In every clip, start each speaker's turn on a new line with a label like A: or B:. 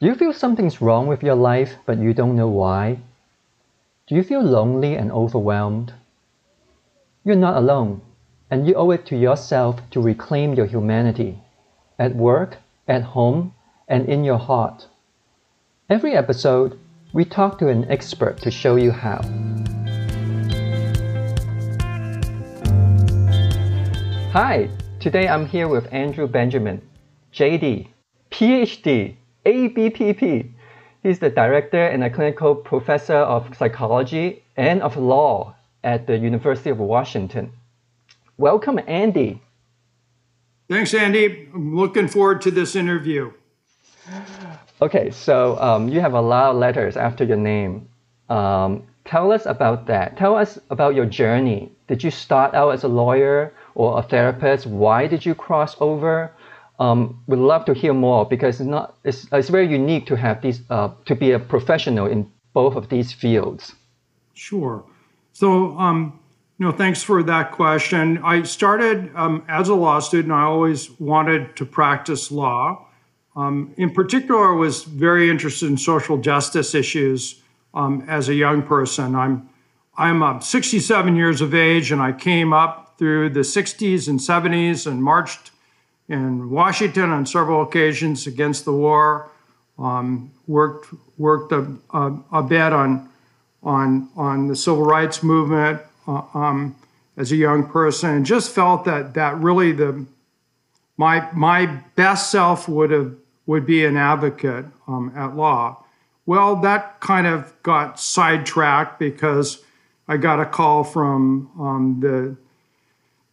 A: Do you feel something's wrong with your life, but you don't know why? Do you feel lonely and overwhelmed? You're not alone, and you owe it to yourself to reclaim your humanity at work, at home, and in your heart. Every episode, we talk to an expert to show you how. Hi, today I'm here with Andrew Benjamin, JD, PhD, ABPP. He's the director and a clinical professor of psychology and of law at the University of Washington. Welcome, Andy.
B: Thanks, Andy. I'm looking forward to this interview.
A: Okay, so um, you have a lot of letters after your name. Um, tell us about that. Tell us about your journey. Did you start out as a lawyer or a therapist? Why did you cross over? Um, we'd love to hear more because it's not it's, it's very unique to have these uh, to be a professional in both of these fields.
B: Sure. So, um, you know, thanks for that question. I started um, as a law student. I always wanted to practice law. Um, in particular, I was very interested in social justice issues um, as a young person. I'm I'm uh, 67 years of age, and I came up through the 60s and 70s and marched in Washington on several occasions against the war. Um, worked worked a, a, a, bit on on on the civil rights movement uh, um, as a young person, and just felt that that really the my my best self would have would be an advocate um, at law. Well, that kind of got sidetracked because I got a call from um, the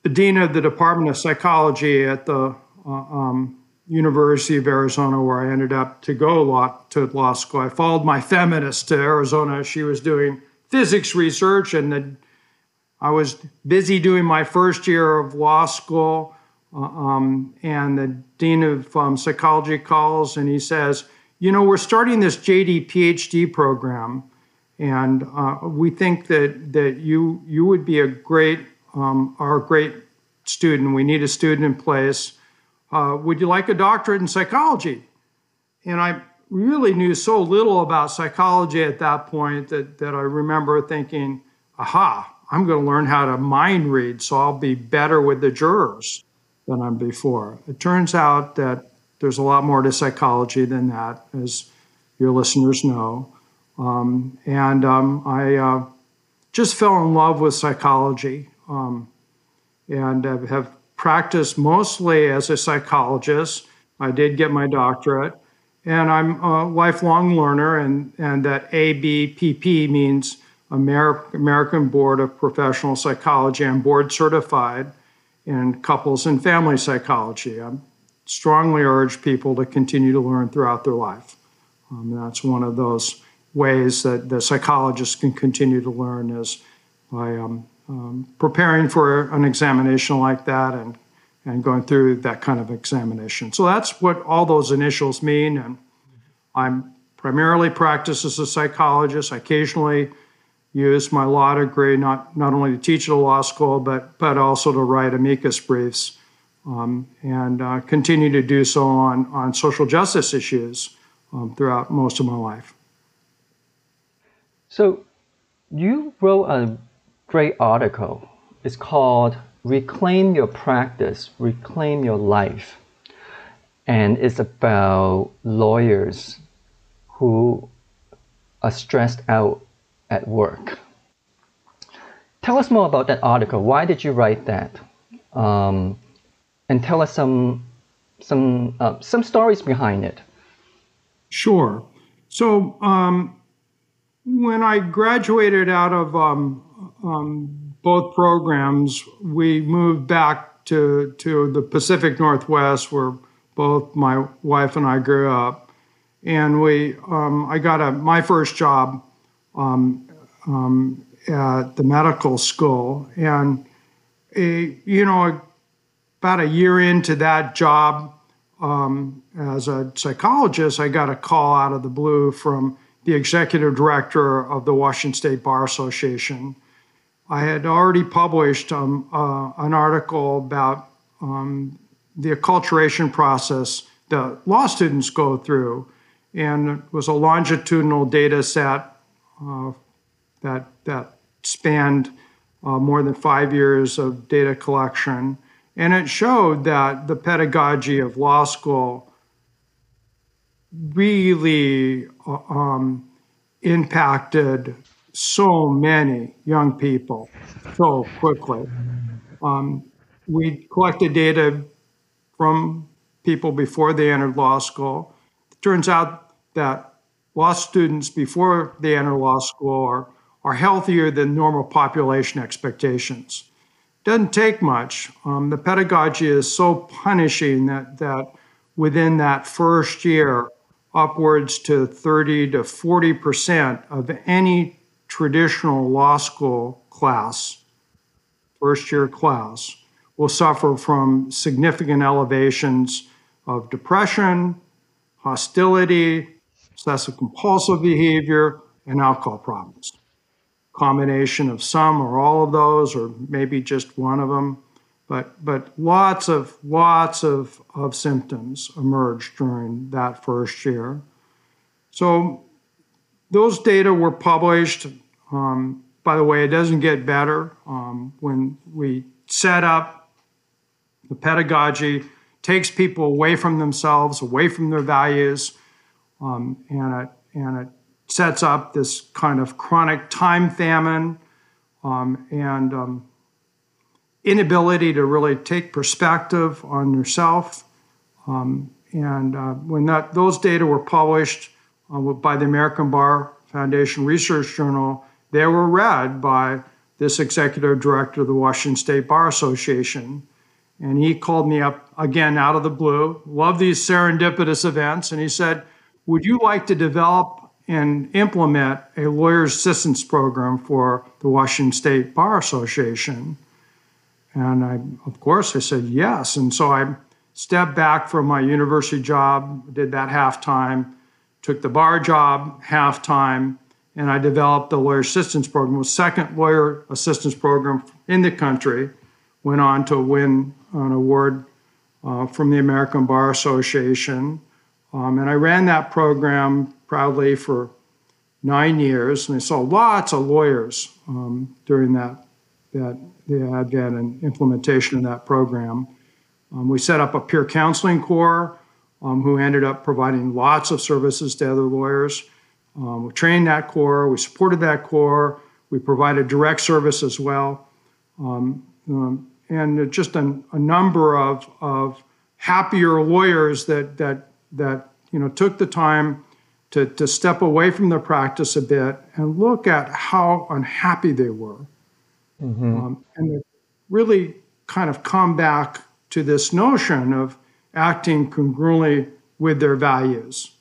B: the dean of the Department of Psychology at the um, University of Arizona, where I ended up to go law, to law school. I followed my feminist to Arizona. She was doing physics research, and the, I was busy doing my first year of law school. Uh, um, and the dean of um, psychology calls, and he says, "You know, we're starting this JD PhD program, and uh, we think that that you you would be a great um, our great student. We need a student in place." Uh, Would you like a doctorate in psychology? And I really knew so little about psychology at that point that, that I remember thinking, aha, I'm going to learn how to mind read so I'll be better with the jurors than I'm before. It turns out that there's a lot more to psychology than that, as your listeners know. Um, and um, I uh, just fell in love with psychology um, and have practiced mostly as a psychologist. I did get my doctorate, and I'm a lifelong learner, and, and that ABPP means American Board of Professional Psychology. I'm board certified in couples and family psychology. I strongly urge people to continue to learn throughout their life. Um, that's one of those ways that the psychologists can continue to learn is by um, um, preparing for an examination like that and and going through that kind of examination. So that's what all those initials mean. And I'm primarily practice as a psychologist. I occasionally use my law degree not not only to teach at a law school, but but also to write amicus briefs, um, and uh, continue to do so on on social justice issues um, throughout most of my life.
A: So, you wrote a great article. It's called Reclaim Your Practice, Reclaim Your Life. And it's about lawyers who are stressed out at work. Tell us more about that article. Why did you write that? Um, and tell us some some uh, some stories behind it.
B: Sure. So um, when I graduated out of um, um, both programs, we moved back to, to the Pacific Northwest where both my wife and I grew up. And we, um, I got a, my first job um, um at the medical school. And, a, you know, about a year into that job um, as a psychologist, I got a call out of the blue from the executive director of the Washington State Bar Association I had already published um, uh, an article about um, the acculturation process that law students go through. and it was a longitudinal data set uh, that, that spanned uh, more than five years of data collection. And it showed that the pedagogy of law school really uh, um, impacted so many young people so quickly. Um, we collected data from people before they entered law school. It turns out that law students before they enter law school are, are healthier than normal population expectations. Doesn't take much. Um, the pedagogy is so punishing that, that within that first year, upwards to 30 to 40 percent of any traditional law school class, first year class, will suffer from significant elevations of depression, hostility, obsessive compulsive behavior, and alcohol problems. Combination of some or all of those, or maybe just one of them, but but lots of lots of, of symptoms emerged during that first year. So those data were published. Um, by the way, it doesn't get better um, when we set up the pedagogy takes people away from themselves, away from their values, um, and, it, and it sets up this kind of chronic time famine um, and um, inability to really take perspective on yourself. Um, and uh, when that, those data were published uh, by the American Bar Foundation Research Journal, they were read by this executive director of the Washington State Bar Association. And he called me up again out of the blue, love these serendipitous events. And he said, Would you like to develop and implement a lawyer's assistance program for the Washington State Bar Association? And I, of course, I said yes. And so I stepped back from my university job, did that half time, took the bar job half time, and I developed the lawyer assistance program, the second lawyer assistance program in the country. Went on to win an award uh, from the American Bar Association. Um, and I ran that program proudly for nine years, and I saw lots of lawyers um, during that, that the advent and implementation of that program. Um, we set up a peer counseling corps um, who ended up providing lots of services to other lawyers. Um, we trained that corps, we supported that corps, we provided direct service as well. Um, um, and just a, a number of, of happier lawyers that, that, that you know, took the time to, to step away from their practice a bit and look at how unhappy they were. Mm-hmm. Um, and really kind of come back to this notion of acting congruently with their values.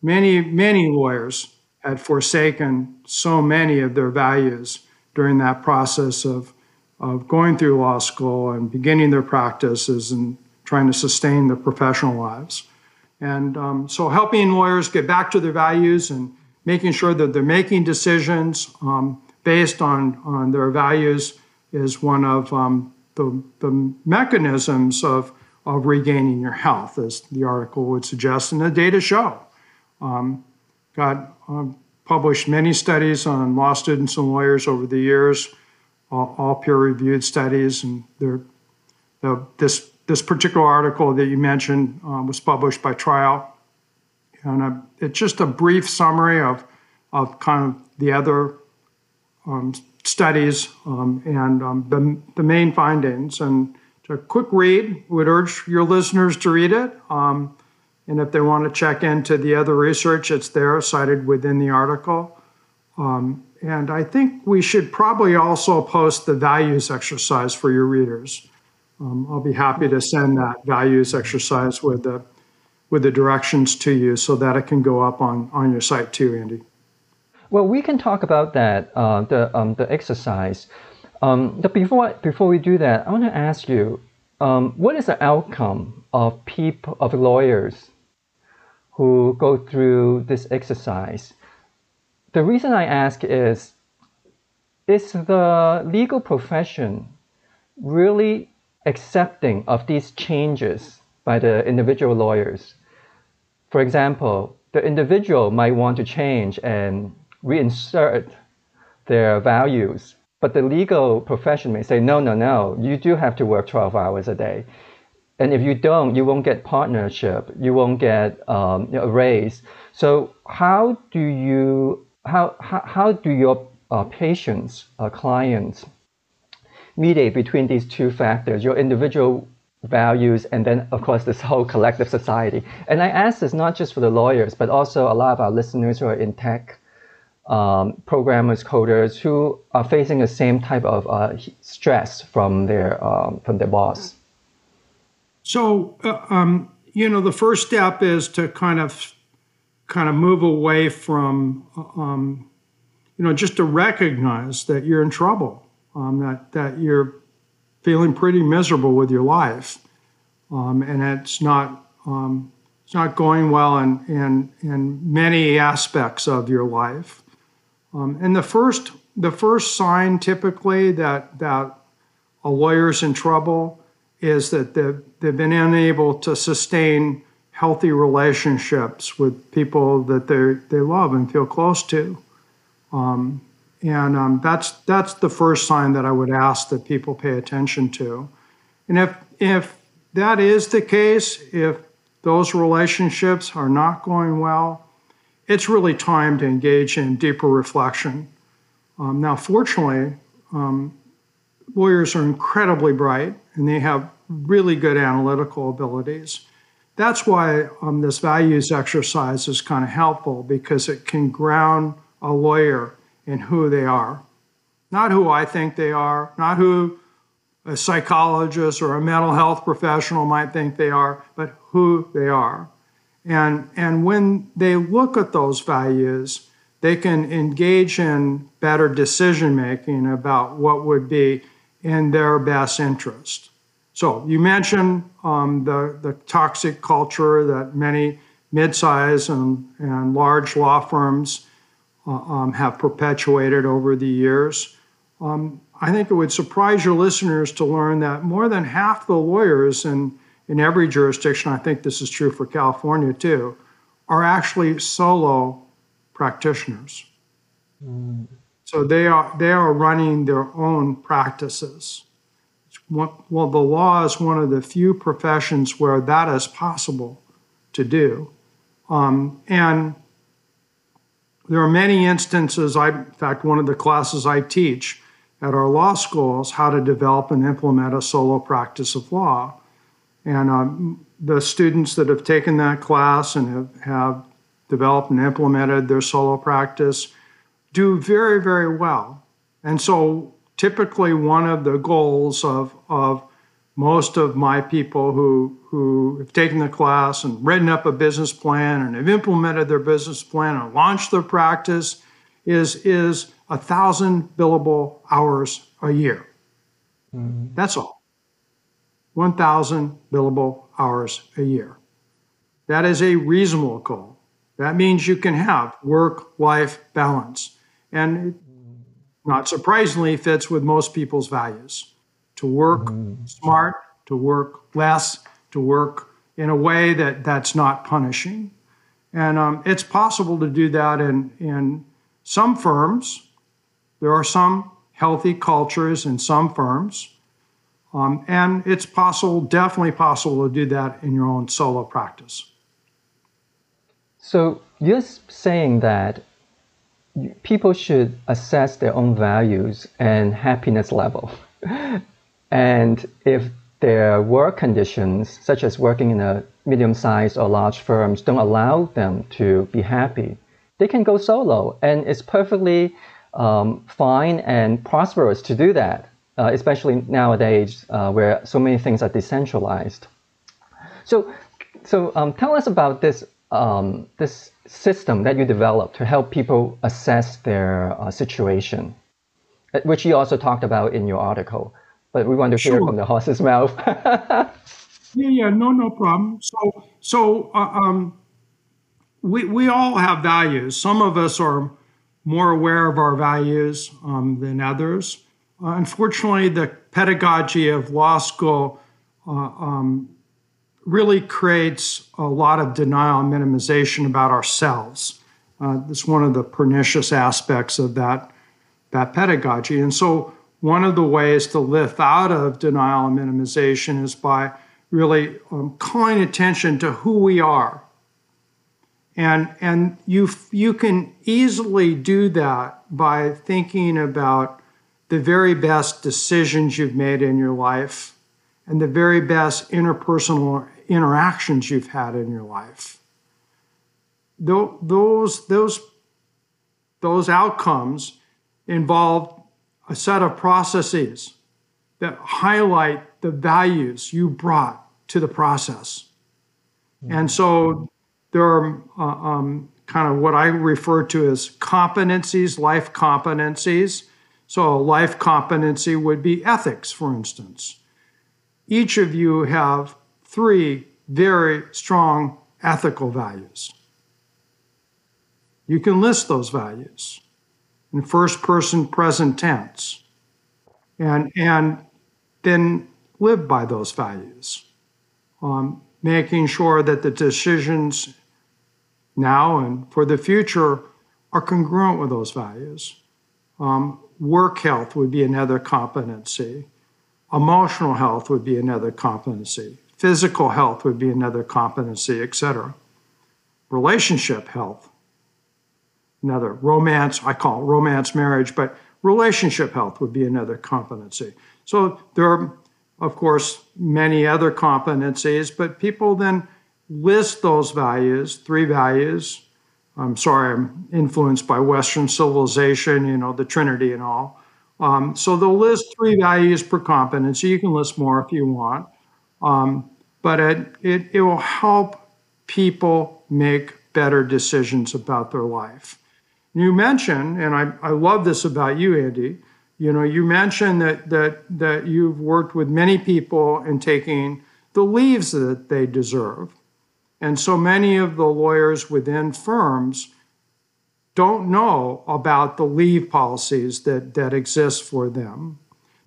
B: Many, many lawyers had forsaken so many of their values during that process of of going through law school and beginning their practices and trying to sustain their professional lives. And um, so, helping lawyers get back to their values and making sure that they're making decisions um, based on, on their values is one of um, the, the mechanisms of, of regaining your health, as the article would suggest, and the data show. Um, got um, published many studies on law students and lawyers over the years all, all peer-reviewed studies, and this this particular article that you mentioned um, was published by Trial, and a, it's just a brief summary of of kind of the other um, studies um, and um, the, the main findings. And a quick read, would urge your listeners to read it. Um, and if they want to check into the other research, it's there cited within the article. Um, and I think we should probably also post the values exercise for your readers. Um, I'll be happy to send that values exercise with the with the directions to you so that it can go up on, on your site too, Andy.
A: Well, we can talk about that, uh, the, um, the exercise. Um, but before, before we do that, I want to ask you, um, what is the outcome of people, of lawyers who go through this exercise? The reason I ask is is the legal profession really accepting of these changes by the individual lawyers? For example, the individual might want to change and reinsert their values. But the legal profession may say, no, no, no, you do have to work 12 hours a day. And if you don't, you won't get partnership, you won't get um, a raise. So how do you, how, how, how do your uh, patients, uh, clients, mediate between these two factors, your individual values, and then, of course, this whole collective society. And I ask this not just for the lawyers, but also a lot of our listeners who are in tech, um, programmers, coders, who are facing the same type of uh, stress from their um, from their boss.
B: So, uh, um, you know, the first step is to kind of kind of move away from, um, you know, just to recognize that you're in trouble, um, that that you're feeling pretty miserable with your life, um, and it's not it's not going well in in in many aspects of your life. Um, and the first the first sign typically that that a lawyer's in trouble is that they've, they've been unable to sustain healthy relationships with people that they they love and feel close to. Um, and um, that's that's the first sign that I would ask that people pay attention to. And if if that is the case, if those relationships are not going well, it's really time to engage in deeper reflection. Um, now, fortunately, um, lawyers are incredibly bright and they have really good analytical abilities. That's why um, this values exercise is kind of helpful because it can ground a lawyer in who they are. Not who I think they are, not who a psychologist or a mental health professional might think they are, but who they are. And, and when they look at those values, they can engage in better decision making about what would be in their best interest. So you mentioned um, the, the toxic culture that many mid-size and, and large law firms uh, um, have perpetuated over the years. Um, I think it would surprise your listeners to learn that more than half the lawyers in, in every jurisdiction, I think this is true for California too, are actually solo practitioners. Mm. So they are they are running their own practices. Well, the law is one of the few professions where that is possible to do, um, and there are many instances. I, in fact, one of the classes I teach at our law schools how to develop and implement a solo practice of law. And um, the students that have taken that class and have, have developed and implemented their solo practice do very, very well. And so typically one of the goals of, of most of my people who, who have taken the class and written up a business plan and have implemented their business plan and launched their practice is, is a thousand billable hours a year. Mm-hmm. That's all. 1,000 billable hours a year. That is a reasonable goal. That means you can have work life balance. And not surprisingly, fits with most people's values to work mm-hmm. smart, to work less, to work in a way that that's not punishing. And um, it's possible to do that in, in some firms. There are some healthy cultures in some firms. Um, and it's possible, definitely possible to do that in your own solo practice.
A: So you're saying that people should assess their own values and happiness level. And if their work conditions, such as working in a medium-sized or large firms, don't allow them to be happy, they can go solo, and it's perfectly um, fine and prosperous to do that, uh, especially nowadays uh, where so many things are decentralized. So, so um, tell us about this um, this system that you developed to help people assess their uh, situation, which you also talked about in your article but we want to hear from the horse's mouth.
B: yeah, yeah, no, no problem. So, so uh, um, we we all have values. Some of us are more aware of our values um, than others. Uh, unfortunately, the pedagogy of law school uh, um, really creates a lot of denial and minimization about ourselves. Uh, one of the pernicious aspects of that, that pedagogy. And so, one of the ways to lift out of denial and minimization is by really um, calling attention to who we are. And, and you, you can easily do that by thinking about the very best decisions you've made in your life and the very best interpersonal interactions you've had in your life. Those, those, those outcomes involve a set of processes that highlight the values you brought to the process. Mm-hmm. And so there are uh, um, kind of what I refer to as competencies, life competencies. So, life competency would be ethics, for instance. Each of you have three very strong ethical values. You can list those values in first person present tense and, and then live by those values, um, making sure that the decisions now and for the future are congruent with those values. Um, work health would be another competency. Emotional health would be another competency. Physical health would be another competency, etc. Relationship health, another. Romance, I call it romance marriage, but relationship health would be another competency. So there are, of course, many other competencies, but people then list those values, three values. I'm sorry, I'm influenced by Western civilization, you know, the Trinity and all. Um, so they'll list three values per competency. You can list more if you want. Um, but it, it, it will help people make better decisions about their life. You mentioned, and I, I love this about you, Andy, you know, you mentioned that, that, that you've worked with many people in taking the leaves that they deserve. And so many of the lawyers within firms don't know about the leave policies that, that exist for them.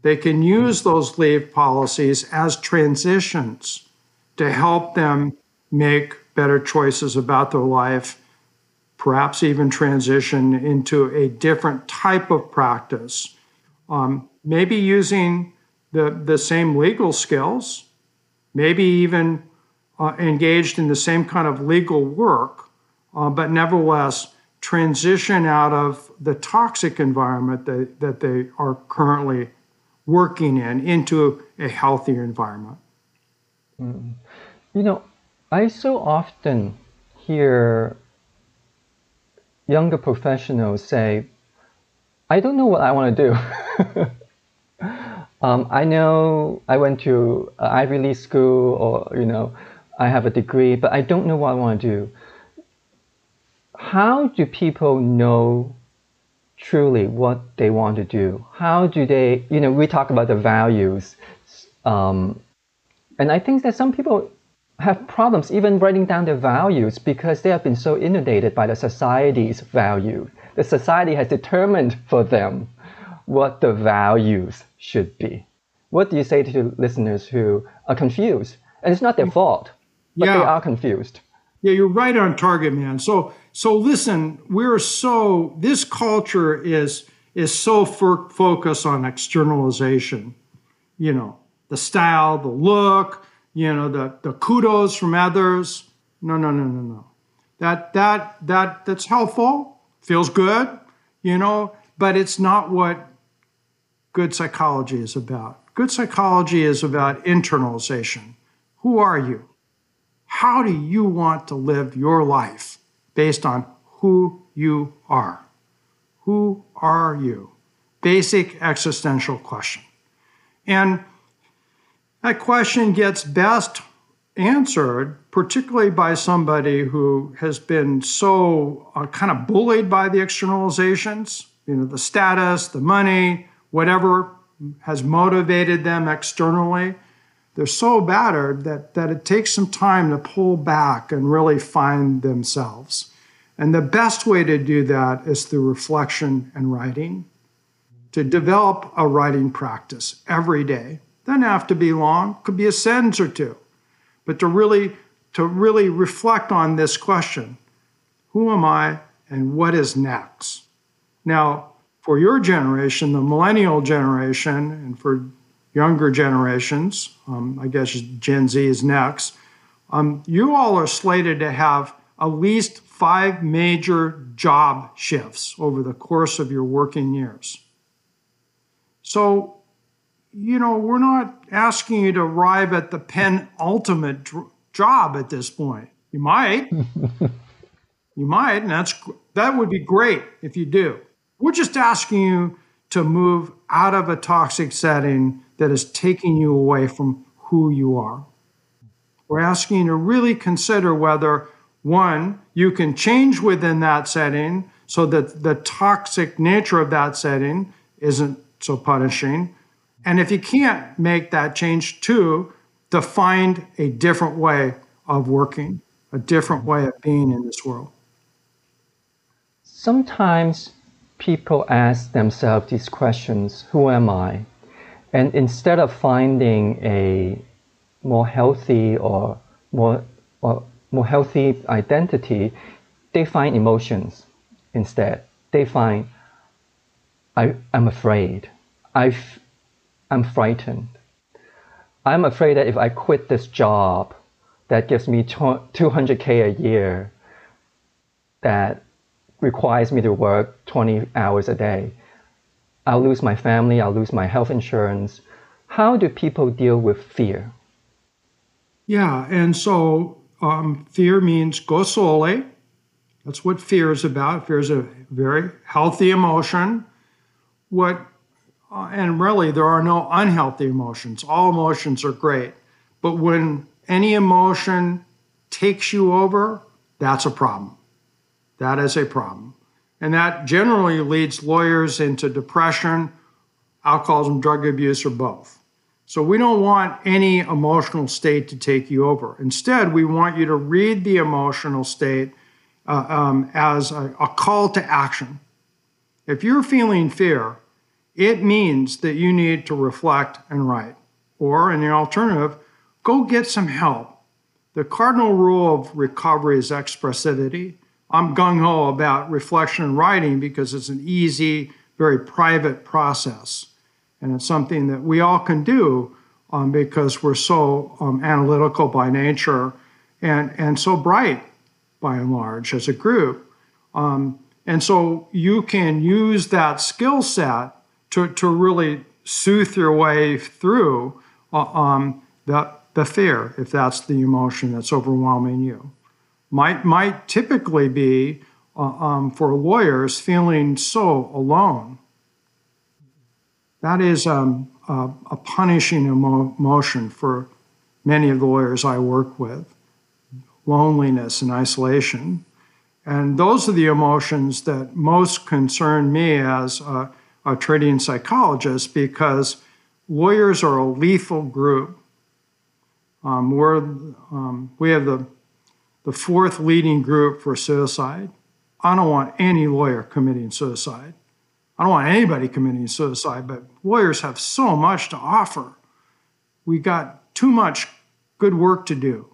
B: They can use those leave policies as transitions to help them make better choices about their life, perhaps even transition into a different type of practice. Um, maybe using the, the same legal skills, maybe even uh, engaged in the same kind of legal work, uh, but nevertheless transition out of the toxic environment that, that they are currently working in into a healthier environment.
A: Mm. You know, I so often hear younger professionals say, I don't know what I want to do. um, I know I went to Ivy League school or, you know, I have a degree, but I don't know what I want to do. How do people know truly what they want to do? How do they, you know, we talk about the values. Um, and I think that some people have problems even writing down their values because they have been so inundated by the society's value. The society has determined for them what the values should be. What do you say to listeners who are confused? And it's not their fault but yeah. they are confused.
B: Yeah, you're right on target, man. So so listen, we're so this culture is is so for, focused on externalization. You know, the style, the look, you know, the the kudos from others. No, no, no, no, no. That that that that's helpful, feels good, you know, but it's not what good psychology is about. Good psychology is about internalization. Who are you? How do you want to live your life based on who you are? Who are you? Basic existential question. And that question gets best answered, particularly by somebody who has been so uh, kind of bullied by the externalizations, you know, the status, the money, whatever has motivated them externally they're so battered that, that it takes some time to pull back and really find themselves. And the best way to do that is through reflection and writing, to develop a writing practice every day. Doesn't have to be long, could be a sentence or two. but to really to really reflect on this question. Who am I and what is next? Now, for your generation, the millennial generation, and for younger generations, um, I guess Gen Z is next, um, you all are slated to have at least five major job shifts over the course of your working years. So, you know, we're not asking you to arrive at the penultimate dr- job at this point. You might. you might, and that's that would be great if you do. We're just asking you to move out of a toxic setting that is taking you away from who you are. We're asking you to really consider whether one, you can change within that setting so that the toxic nature of that setting isn't so punishing. And if you can't make that change, two, to find a different way of working, a different way of being in this world.
A: Sometimes people ask themselves these questions Who am I? And instead of finding a more healthy or more, or more healthy identity, they find emotions instead. They find, I, I'm afraid. i I'm frightened. I'm afraid that if I quit this job that gives me 200K a year, that requires me to work 20 hours a day, I'll lose my family, I'll lose my health insurance. How do people deal with fear?
B: Yeah, and so um, fear means go sole. That's what fear is about. Fear is a very healthy emotion. What uh, and really there are no unhealthy emotions. All emotions are great, but when any emotion takes you over, that's a problem. That is a problem. And that generally leads lawyers into depression, alcoholism, drug abuse, or both. So we don't want any emotional state to take you over. Instead, we want you to read the emotional state uh, um, as a, a call to action. If you're feeling fear, it means that you need to reflect and write. Or, in the alternative, go get some help. The cardinal rule of recovery is expressivity. I'm gung ho about reflection and writing because it's an easy, very private process. And it's something that we all can do um, because we're so um, analytical by nature and, and so bright by and large as a group. Um, and so you can use that skill set to, to really soothe your way through uh, um, the, the fear, if that's the emotion that's overwhelming you. Might, might typically be uh, um, for lawyers feeling so alone that is um, a, a, punishing emo- emotion for many of the lawyers I work with loneliness and isolation. And those are the emotions that most concern me as a, a treating psychologist because lawyers are a lethal group. Um, we're, um, we have the, the fourth leading group for suicide. I don't want any lawyer committing suicide. I don't want anybody committing suicide, but lawyers have so much to offer. We got too much good work to do.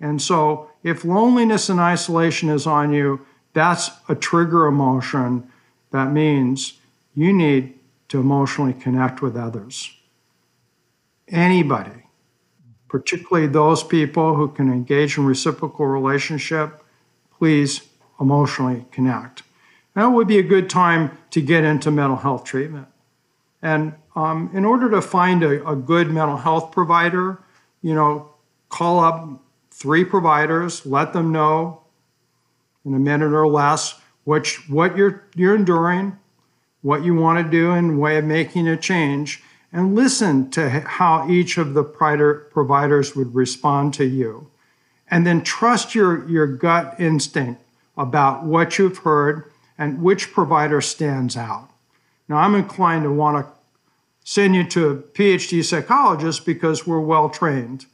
B: And so, if loneliness and isolation is on you, that's a trigger emotion that means you need to emotionally connect with others. Anybody, particularly those people who can engage in reciprocal relationship, please emotionally connect. That would be a good time to get into mental health treatment. And um, in order to find a, a good mental health provider, you know, call up three providers, let them know in a minute or less which, what you're, you're enduring, what you want to do in way of making a change, and listen to how each of the providers would respond to you. And then trust your, your gut instinct about what you've heard and which provider stands out. Now, I'm inclined to want to send you to a PhD psychologist because we're well trained.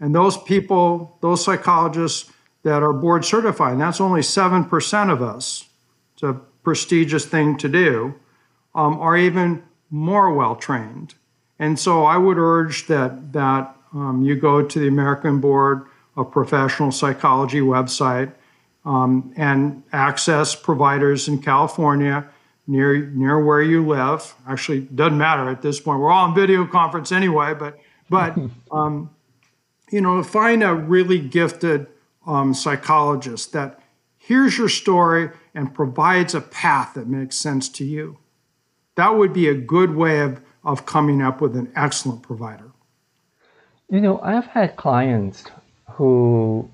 B: And those people, those psychologists that are board certified, that's only 7% of us. It's a prestigious thing to do, um, are even more well trained. And so I would urge that, that Um, you go to the American Board of Professional Psychology website um, and access providers in California near near where you live. Actually, doesn't matter at this point. We're all on video conference anyway, but but um, you know, find a really gifted um, psychologist that hears your story and provides a path that makes sense to you. That would be a good way of, of coming up with an excellent provider.
A: You know, I've had clients who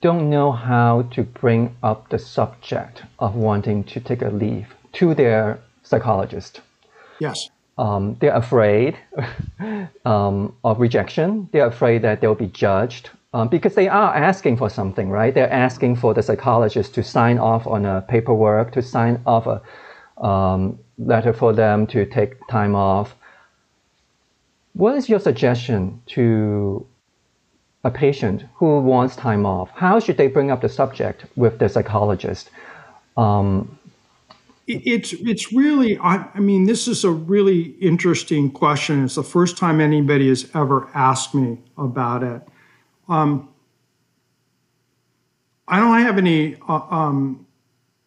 A: don't know how to bring up the subject of wanting to take a leave to their psychologist.
B: Yes.
A: Um, they're afraid um, of rejection. They're afraid that they'll be judged um, because they are asking for something, right? They're asking for the psychologist to sign off on a paperwork, to sign off a um, letter for them to take time off. What is your suggestion to a patient who wants time off? How should they bring up the subject with the psychologist? Um,
B: it's it's really I, I, mean this is a really interesting question. It's the first time anybody has ever asked me about it. Um, I don't have any uh, um,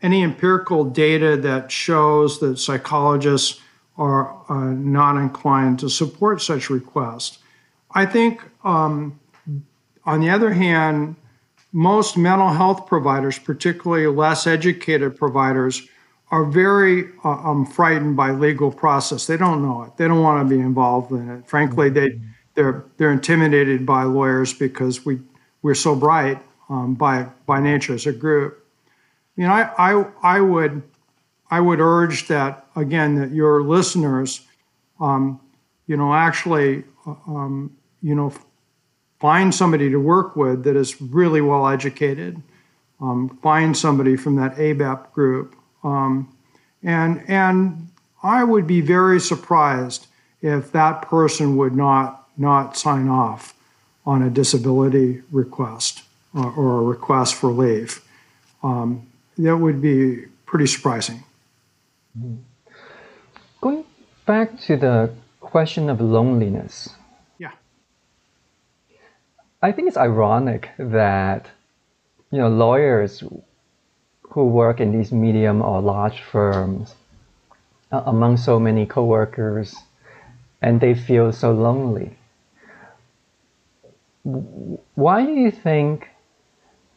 B: any empirical data that shows that psychologists are uh, not inclined to support such requests. I think, um, on the other hand, most mental health providers, particularly less educated providers, are very uh, um, frightened by legal process. They don't know it. They don't want to be involved in it. Frankly, they they're they're intimidated by lawyers because we we're so bright um, by by nature as a group. You know, I, I I would I would urge that again that your listeners, um, you know, actually, uh, um, you know, find somebody to work with that is really well educated. Um, find somebody from that ABPP group um, and, and I would be very surprised if that person would not, not sign off on a disability request or, uh, or a request for leave. Um, that would be pretty surprising.
A: Mm-hmm. Going back to the question of loneliness.
B: Yeah.
A: I think it's ironic that you know lawyers who work in these medium or large firms uh, among so many coworkers and they feel so lonely. Why do you think,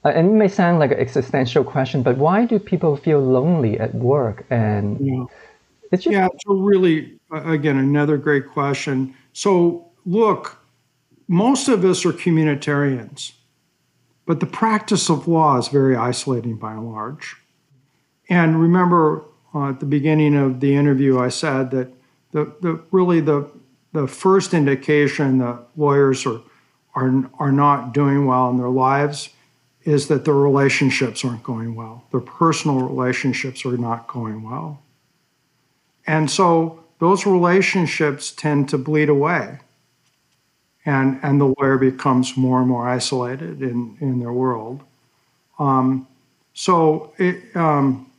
A: and it may sound like an existential question, but why do people feel lonely at work? And
B: yeah. it's just. Yeah, so really, again, another great question. So, look, most of us are communitarians. But the practice of law is very isolating by and large. And remember uh, at the beginning of the interview, I said that the, the really the, the first indication that lawyers are, are, are not doing well in their lives is that their relationships aren't going well. Their personal relationships are not going well. And so those relationships tend to bleed away and and the lawyer becomes more and more isolated in in their world. Um, so it, um,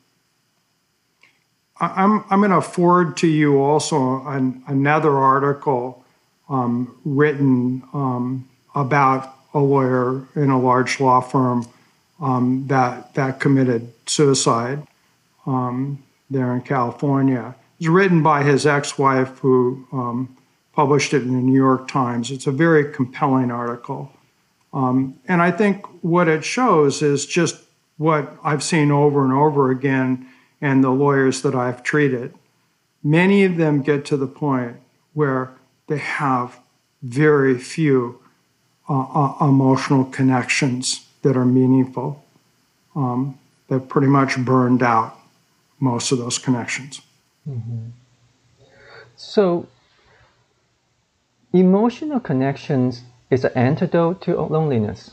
B: I, am I'm going to forward to you also an, another article um, written um, about a lawyer in a large law firm um, that that committed suicide um, there in California. It was written by his ex-wife who published it in the New York Times. It's a very compelling article. Um, and I think what it shows is just what I've seen over and over again and the lawyers that I've treated. Many of them get to the point where they have very few uh, uh, emotional connections that are meaningful. Um, they've pretty much burned out most of those connections.
A: Mm-hmm. So, Emotional connections is an antidote to loneliness.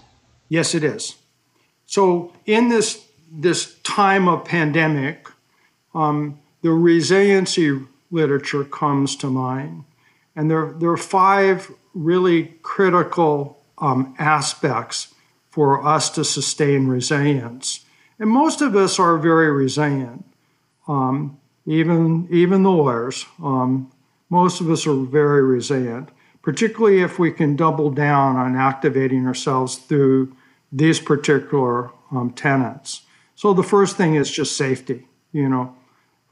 B: Yes, it is. So, in this this time of pandemic, um, the resiliency literature comes to mind, and there there are five really critical um, aspects for us to sustain resilience. And most of us are very resilient, um, even even the lawyers. Um, most of us are very resilient. particularly if we can double down on activating ourselves through these particular um, tenets. So the first thing is just safety, you know,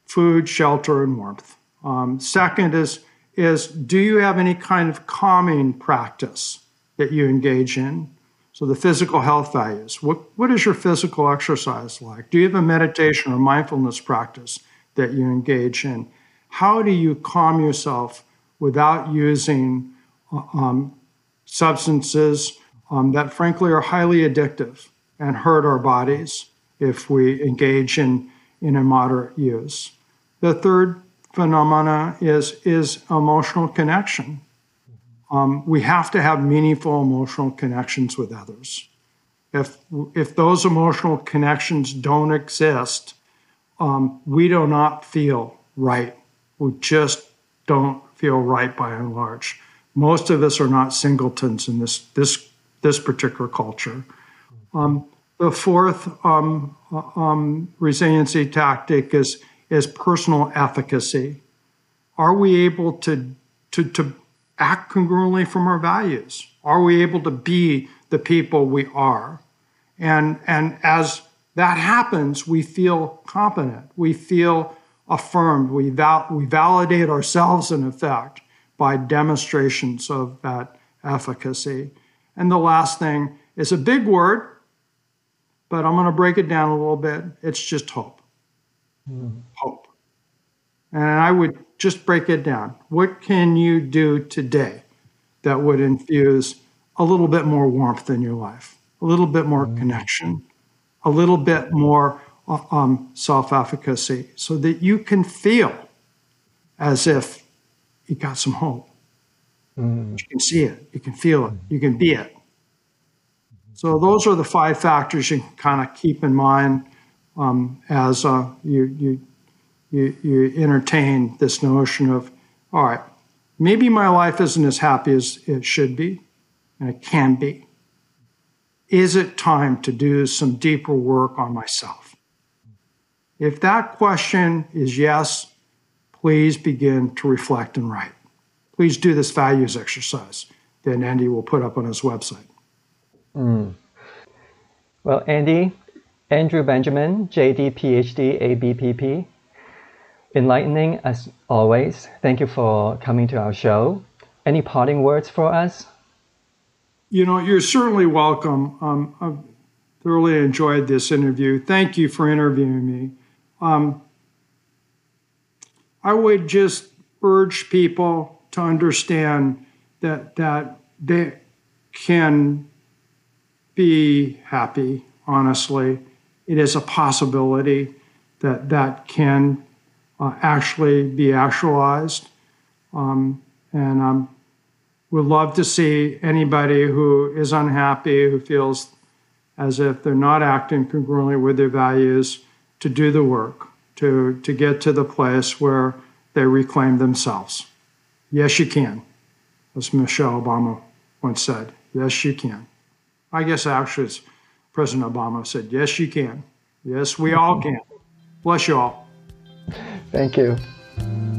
B: food, shelter, and warmth. Um, second is is do you have any kind of calming practice that you engage in? So the physical health values. What what is your physical exercise like? Do you have a meditation or mindfulness practice that you engage in? How do you calm yourself without using um, substances um, that, frankly, are highly addictive and hurt our bodies if we engage in, in immoderate use? The third phenomena is, is emotional connection. Um, we have to have meaningful emotional connections with others. If, if those emotional connections don't exist, um, we do not feel right. We just don't feel right by and large. Most of us are not singletons in this, this, this particular culture. Um, the fourth um, um, resiliency tactic is is personal efficacy. Are we able to, to, to act congruently from our values? Are we able to be the people we are? And, and as that happens, we feel competent. We feel affirmed. We, val- we validate ourselves, in effect, by demonstrations of that efficacy. And the last thing is a big word, but I'm going to break it down a little bit. It's just hope mm. hope. And I would just break it down. What can you do today that would infuse a little bit more warmth in your life, a little bit more mm. connection, a little bit more uh, um, self efficacy, so that you can feel as if you got some hope. Mm. You can see it, you can feel it, you can be it. So, those are the five factors you can kind of keep in mind um, as uh, you, you, you, you entertain this notion of, all right, maybe my life isn't as happy as it should be, and it can be. Is it time to do some deeper work on myself? If that question is yes, please begin to reflect and write. Please do this values exercise that Andy will put up on his website.
A: Mm. Well, Andy, Andrew Benjamin, JD, PhD, ABPP. Enlightening as always. Thank you for coming to our show. Any parting words for us?
B: You know, you're certainly welcome. Um, I've thoroughly enjoyed this interview. Thank you for interviewing me. Um, I would just urge people to understand that that they can be happy, honestly, it is a possibility that that can uh, actually be actualized. Um, and um, would love to see anybody who is unhappy, who feels as if they're not acting congruently with their values, to do the work, to, to get to the place where they reclaim themselves. Yes, you can, as Michelle Obama once said. Yes, you can. I guess actually President Obama said, Yes, you can. Yes, we all can. Bless you all.
A: Thank you.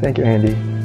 A: Thank you, Andy.